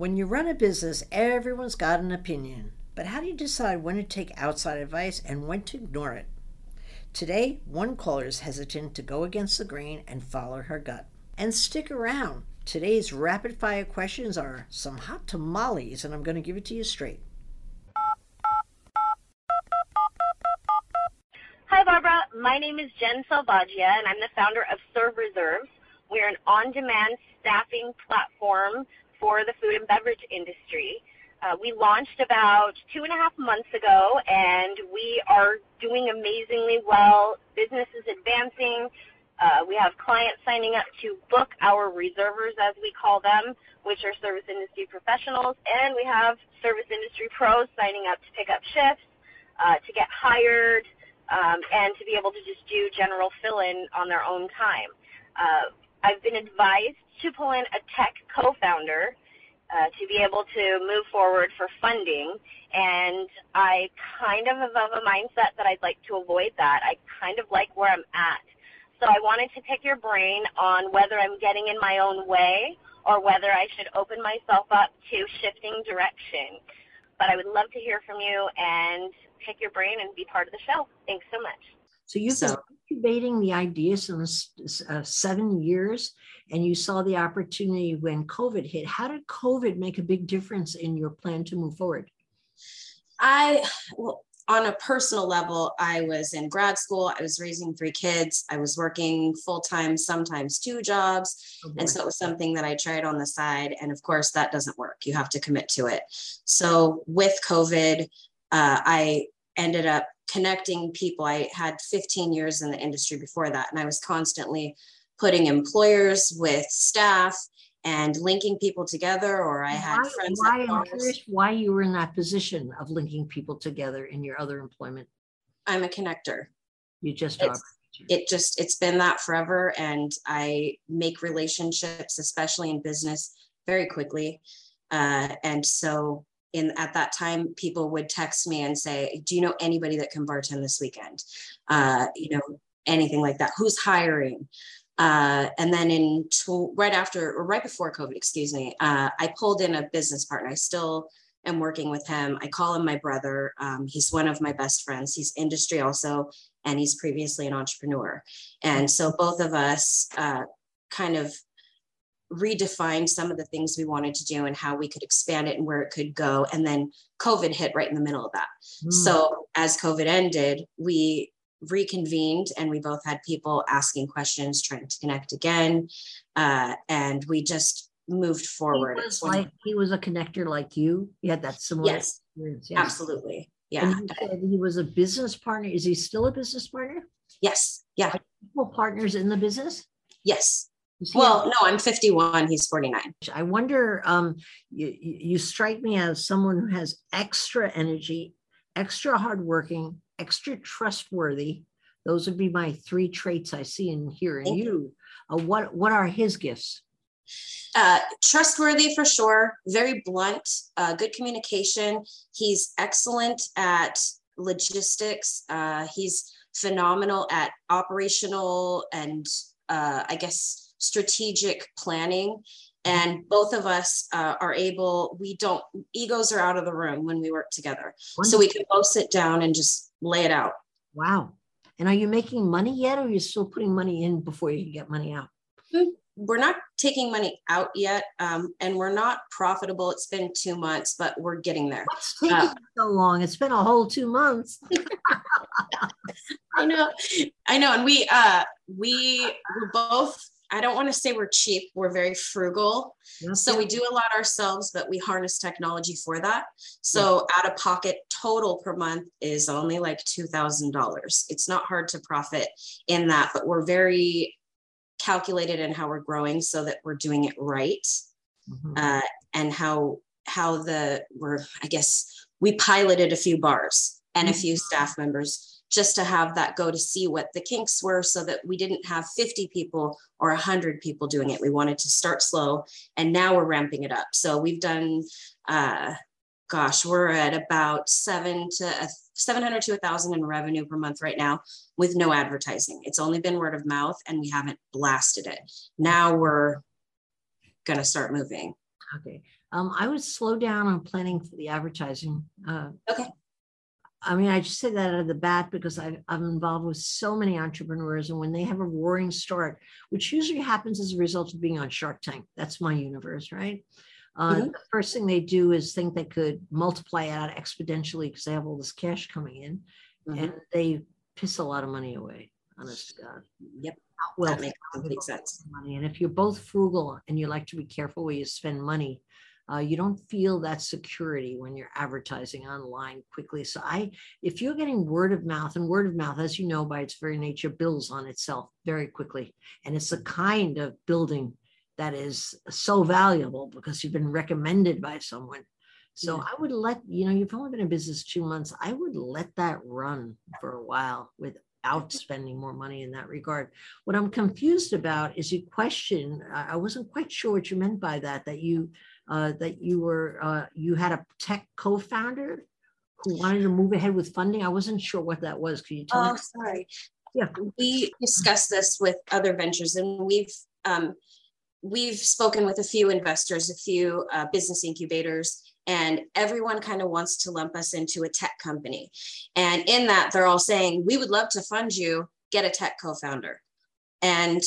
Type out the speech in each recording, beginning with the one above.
When you run a business, everyone's got an opinion. But how do you decide when to take outside advice and when to ignore it? Today, one caller is hesitant to go against the grain and follow her gut. And stick around. Today's rapid fire questions are some hot tamales, and I'm going to give it to you straight. Hi, Barbara. My name is Jen Salvagia, and I'm the founder of Serve Reserves. We're an on demand staffing platform for the food and beverage industry. Uh, we launched about two and a half months ago, and we are doing amazingly well. Business is advancing. Uh, we have clients signing up to book our reservers, as we call them, which are service industry professionals, and we have service industry pros signing up to pick up shifts, uh, to get hired, um, and to be able to just do general fill-in on their own time. Uh, I've been advised to pull in a tech co-founder uh, to be able to move forward for funding. And I kind of have a mindset that I'd like to avoid that. I kind of like where I'm at. So I wanted to pick your brain on whether I'm getting in my own way or whether I should open myself up to shifting direction. But I would love to hear from you and pick your brain and be part of the show. Thanks so much. So you've so, been incubating the idea since uh, seven years, and you saw the opportunity when COVID hit. How did COVID make a big difference in your plan to move forward? I, well, on a personal level, I was in grad school. I was raising three kids. I was working full time, sometimes two jobs. Oh and so it was something that I tried on the side. And of course, that doesn't work. You have to commit to it. So with COVID, uh, I ended up connecting people. I had 15 years in the industry before that, and I was constantly putting employers with staff and linking people together or i had why, friends why i'm curious why you were in that position of linking people together in your other employment. I'm a connector. You just are. It just it's been that forever and i make relationships especially in business very quickly. Uh, and so in at that time people would text me and say do you know anybody that can bartend this weekend? Uh, you know anything like that. Who's hiring? Uh, and then in to, right after or right before covid excuse me uh, i pulled in a business partner. I still am working with him. I call him my brother. Um, he's one of my best friends. He's industry also and he's previously an entrepreneur. And so both of us uh, kind of redefined some of the things we wanted to do and how we could expand it and where it could go. And then COVID hit right in the middle of that. Mm. So as COVID ended, we reconvened and we both had people asking questions, trying to connect again. Uh, and we just moved forward. He was, like, he was a connector like you. You had that similar yes, experience. Yes. Absolutely. Yeah. he was a business partner. Is he still a business partner? Yes. Yeah. partners in the business? Yes. Well, no, I'm 51. He's 49. I wonder, um, you, you strike me as someone who has extra energy, extra hardworking, extra trustworthy. Those would be my three traits I see in here in you. Uh, what, what are his gifts? Uh, trustworthy for sure, very blunt, uh, good communication. He's excellent at logistics. Uh, he's phenomenal at operational and uh, I guess strategic planning. And both of us uh, are able we don't egos are out of the room when we work together. Wonderful. so we can both sit down and just lay it out. Wow. And are you making money yet or are you still putting money in before you get money out? Hmm. we're not taking money out yet um, and we're not profitable. It's been two months but we're getting there. What's taking uh, so long? It's been a whole two months. I know. I know. And we uh we we're both I don't want to say we're cheap, we're very frugal. Yes, so we do a lot ourselves, but we harness technology for that. So out of pocket total per month is only like $2,000. It's not hard to profit in that, but we're very calculated in how we're growing so that we're doing it right mm-hmm. uh, and how how the we're I guess we piloted a few bars and a few Mm-hmm. staff members just to have that go to see what the kinks were so that we didn't have 50 people or 100 people doing it we wanted to start slow and now we're ramping it up so we've done uh gosh we're at about seven to a 700 to a thousand in revenue per month right now with no advertising it's only been word of mouth and we haven't blasted it now we're gonna start moving Okay. Um, I would slow down on planning for the advertising. Uh, Okay. I mean, I just say that out of the bat because I, I'm involved with so many entrepreneurs, and when they have a roaring start, which usually happens as a result of being on Shark Tank, that's my universe, right? Uh, Mhm. The first thing they do is think they could multiply out exponentially because they have all this cash coming in, Mhm. and they piss a lot of money away. Honest to God. Yep, well that makes complete sense. money. And if you're both frugal and you like to be careful where you spend money, uh, you don't feel that security when you're advertising online quickly. So I, if you're getting word of mouth and word of mouth, as you know, by its very nature, builds on itself very quickly. And it's the kind of building that is so valuable because you've been recommended by someone. So Yeah. I would let, you know, you've only been in business two months. I would let that run for a while without spending more money in that regard. What I'm confused about is you question, I wasn't quite sure what you meant by that, that you, uh, that you were, uh, you had a tech co-founder who wanted to move ahead with funding. I wasn't sure what that was. Could you tell Oh, me? sorry. Yeah. We discussed this with other ventures and we've, um, we've spoken with a few investors, a few uh, business incubators, and everyone kind of wants to lump us into a tech company. And in that, they're all saying, we would love to fund you, get a tech co-founder. And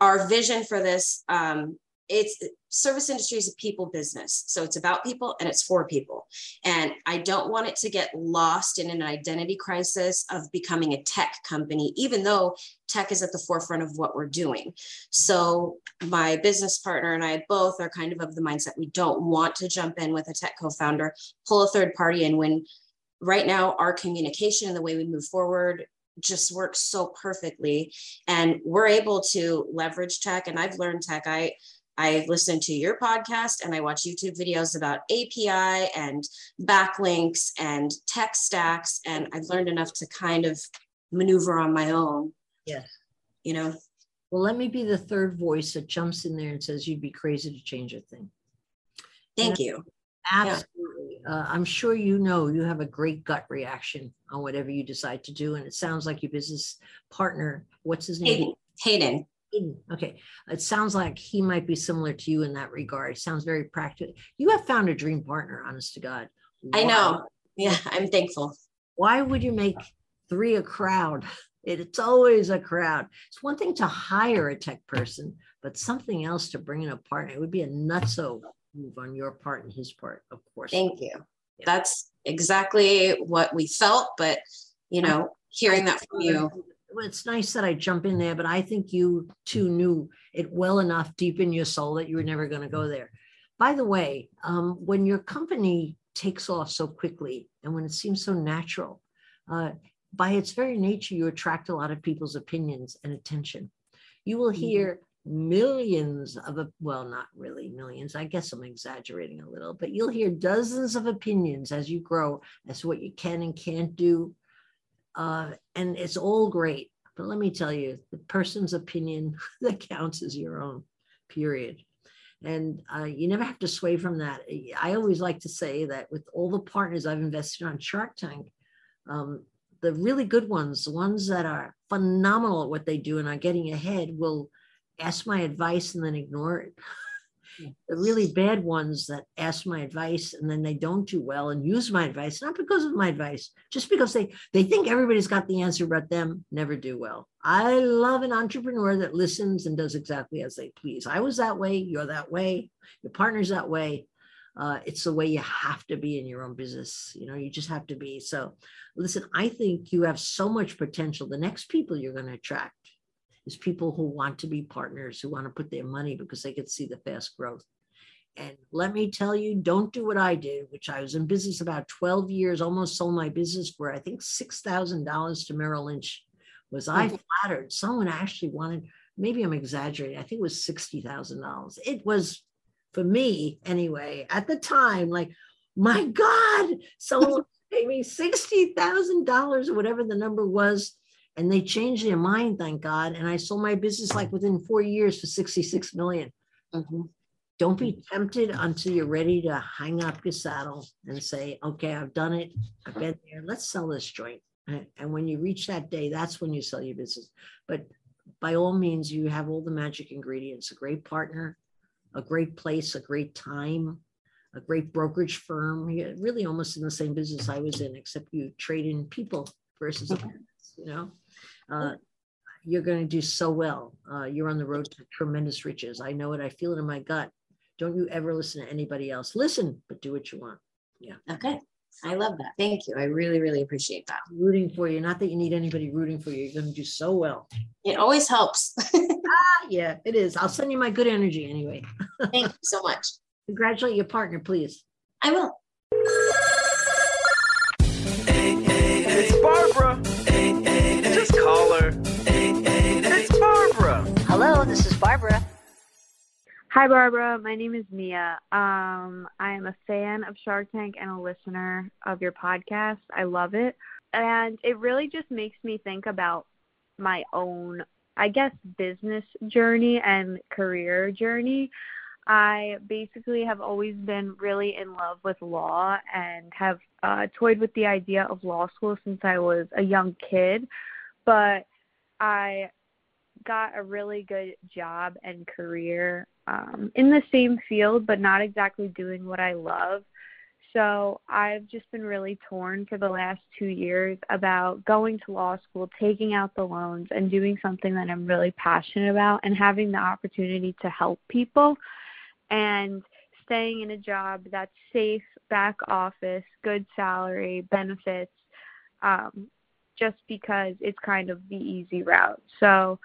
our vision for this, um, it's service industry is a people business. So it's about people and it's for people. And I don't want it to get lost in an identity crisis of becoming a tech company, even though tech is at the forefront of what we're doing. So my business partner and I both are kind of of the mindset we don't want to jump in with a tech co-founder, pull a third party in when right now our communication and the way we move forward just works so perfectly and we're able to leverage tech and I've learned tech I I listen to your podcast and I watch YouTube videos about API and backlinks and tech stacks. And I've learned enough to kind of maneuver on my own. Yes. You know, Well, let me be the third voice that jumps in there and says you'd be crazy to change a thing. thank you. Absolutely. Uh, I'm sure you know you have a great gut reaction on whatever you decide to do. And it sounds like your business partner, what's his name? Hayden, Hayden. Okay. It sounds like he might be similar to you in that regard. Sounds very practical. You have found a dream partner, honest to God. I know. Yeah, I'm thankful. Why would you make three a crowd? It- It's always a crowd. It's one thing to hire a tech person, but something else to bring in a partner. It would be a nutso move on your part and his part, of course. Thank you. Yeah. That's exactly what we felt. But, you know, hearing that from you, Well, it's nice that I jump in there, but I think you too knew it well enough deep in your soul that you were never going to go there. By the way, um, when your company takes off so quickly and when it seems so natural, uh, by its very nature, you attract a lot of people's opinions and attention. You will Mhm. hear millions of, op- well, not really millions. I guess I'm exaggerating a little, but you'll hear dozens of opinions as you grow as to what you can and can't do uh, and it's all great. But let me tell you, the person's opinion that counts is your own, period. And uh, you never have to sway from that. I always like to say that with all the partners I've invested on Shark Tank, um, the really good ones, the ones that are phenomenal at what they do and are getting ahead, will ask my advice and then ignore it. The really bad ones that ask my advice and then they don't do well and use my advice, not because of my advice, just because they they think everybody's got the answer but them, never do well. I love an entrepreneur that listens and does exactly as they please. I was that way, you're that way, your partner's that way. Uh, it's the way you have to be in your own business. You know, you just have to be. So, listen, I think you have so much potential. The next people you're going to attract is people who want to be partners, who want to put their money because they can see the fast growth. And let me tell you, don't do what I did, which I was in business about 12 years, almost sold my business for, I think, $6,000 to Merrill Lynch. Was I Mhm. flattered? Someone actually wanted, maybe I'm exaggerating, I think it was $60,000. It was for me anyway, at the time, like, my God, someone paid me $60,000 or whatever the number was. And they changed their mind, thank God. And I sold my business like within four years for 66 million. Mm-hmm. Don't be tempted until you're ready to hang up your saddle and say, okay, I've done it. I've been there. Let's sell this joint. And when you reach that day, that's when you sell your business. But by all means, you have all the magic ingredients a great partner, a great place, a great time, a great brokerage firm. You're really almost in the same business I was in, except you trade in people versus appearance, you know. Uh, you're going to do so well. Uh, you're on the road to tremendous riches. I know it. I feel it in my gut. Don't you ever listen to anybody else. Listen, but do what you want. Yeah. Okay. I love that. Thank you. I really, really appreciate that. Rooting for you. Not that you need anybody rooting for you. You're going to do so well. It always helps. ah, yeah, it is. I'll send you my good energy anyway. Thank you so much. Congratulate your partner, please. I will. Hi, Barbara. My name is Mia. Um, I am a fan of Shark Tank and a listener of your podcast. I love it. And it really just makes me think about my own, I guess, business journey and career journey. I basically have always been really in love with law and have uh, toyed with the idea of law school since I was a young kid. But I got a really good job and career um, in the same field, but not exactly doing what I love. So I've just been really torn for the last two years about going to law school, taking out the loans, and doing something that I'm really passionate about and having the opportunity to help people and staying in a job that's safe, back office, good salary, benefits, um, just because it's kind of the easy route. So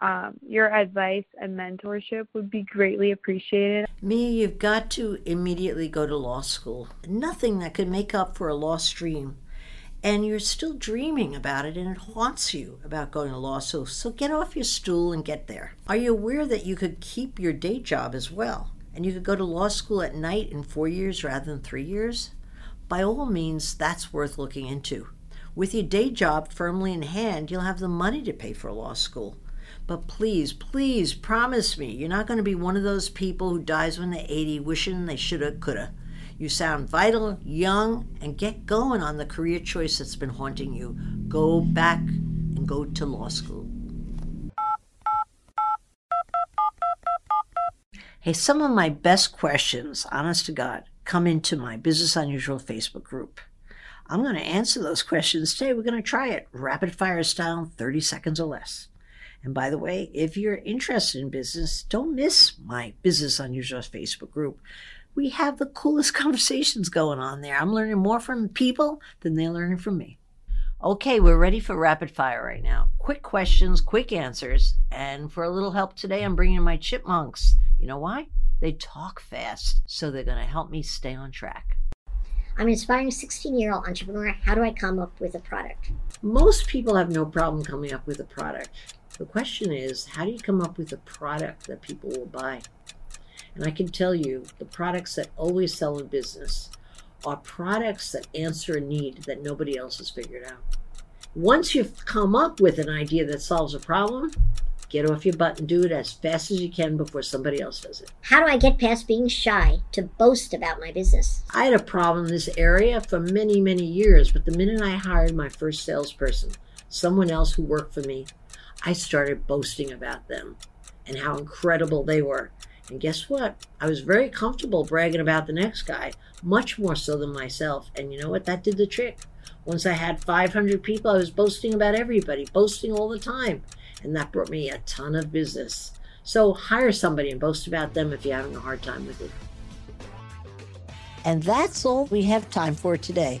um, your advice and mentorship would be greatly appreciated. Mia, you've got to immediately go to law school. Nothing that could make up for a lost dream. And you're still dreaming about it, and it haunts you about going to law school. So get off your stool and get there. Are you aware that you could keep your day job as well? And you could go to law school at night in four years rather than three years? By all means, that's worth looking into. With your day job firmly in hand, you'll have the money to pay for law school. But please, please promise me you're not going to be one of those people who dies when they're 80 wishing they shoulda, coulda. You sound vital, young, and get going on the career choice that's been haunting you. Go back and go to law school. Hey, some of my best questions, honest to God, come into my Business Unusual Facebook group. I'm going to answer those questions today. We're going to try it rapid fire style, 30 seconds or less. And by the way, if you're interested in business, don't miss my Business on Unusual Facebook group. We have the coolest conversations going on there. I'm learning more from people than they're learning from me. Okay, we're ready for rapid fire right now. Quick questions, quick answers. And for a little help today, I'm bringing my chipmunks. You know why? They talk fast, so they're going to help me stay on track. I'm an aspiring 16 year old entrepreneur. How do I come up with a product? Most people have no problem coming up with a product. The question is, how do you come up with a product that people will buy? And I can tell you, the products that always sell in business are products that answer a need that nobody else has figured out. Once you've come up with an idea that solves a problem, get off your butt and do it as fast as you can before somebody else does it. How do I get past being shy to boast about my business? I had a problem in this area for many, many years, but the minute I hired my first salesperson, someone else who worked for me, I started boasting about them and how incredible they were. And guess what? I was very comfortable bragging about the next guy, much more so than myself. And you know what? That did the trick. Once I had 500 people, I was boasting about everybody, boasting all the time. And that brought me a ton of business. So hire somebody and boast about them if you're having a hard time with it. And that's all we have time for today.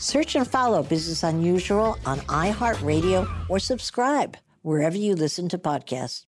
Search and follow Business Unusual on iHeartRadio or subscribe wherever you listen to podcasts.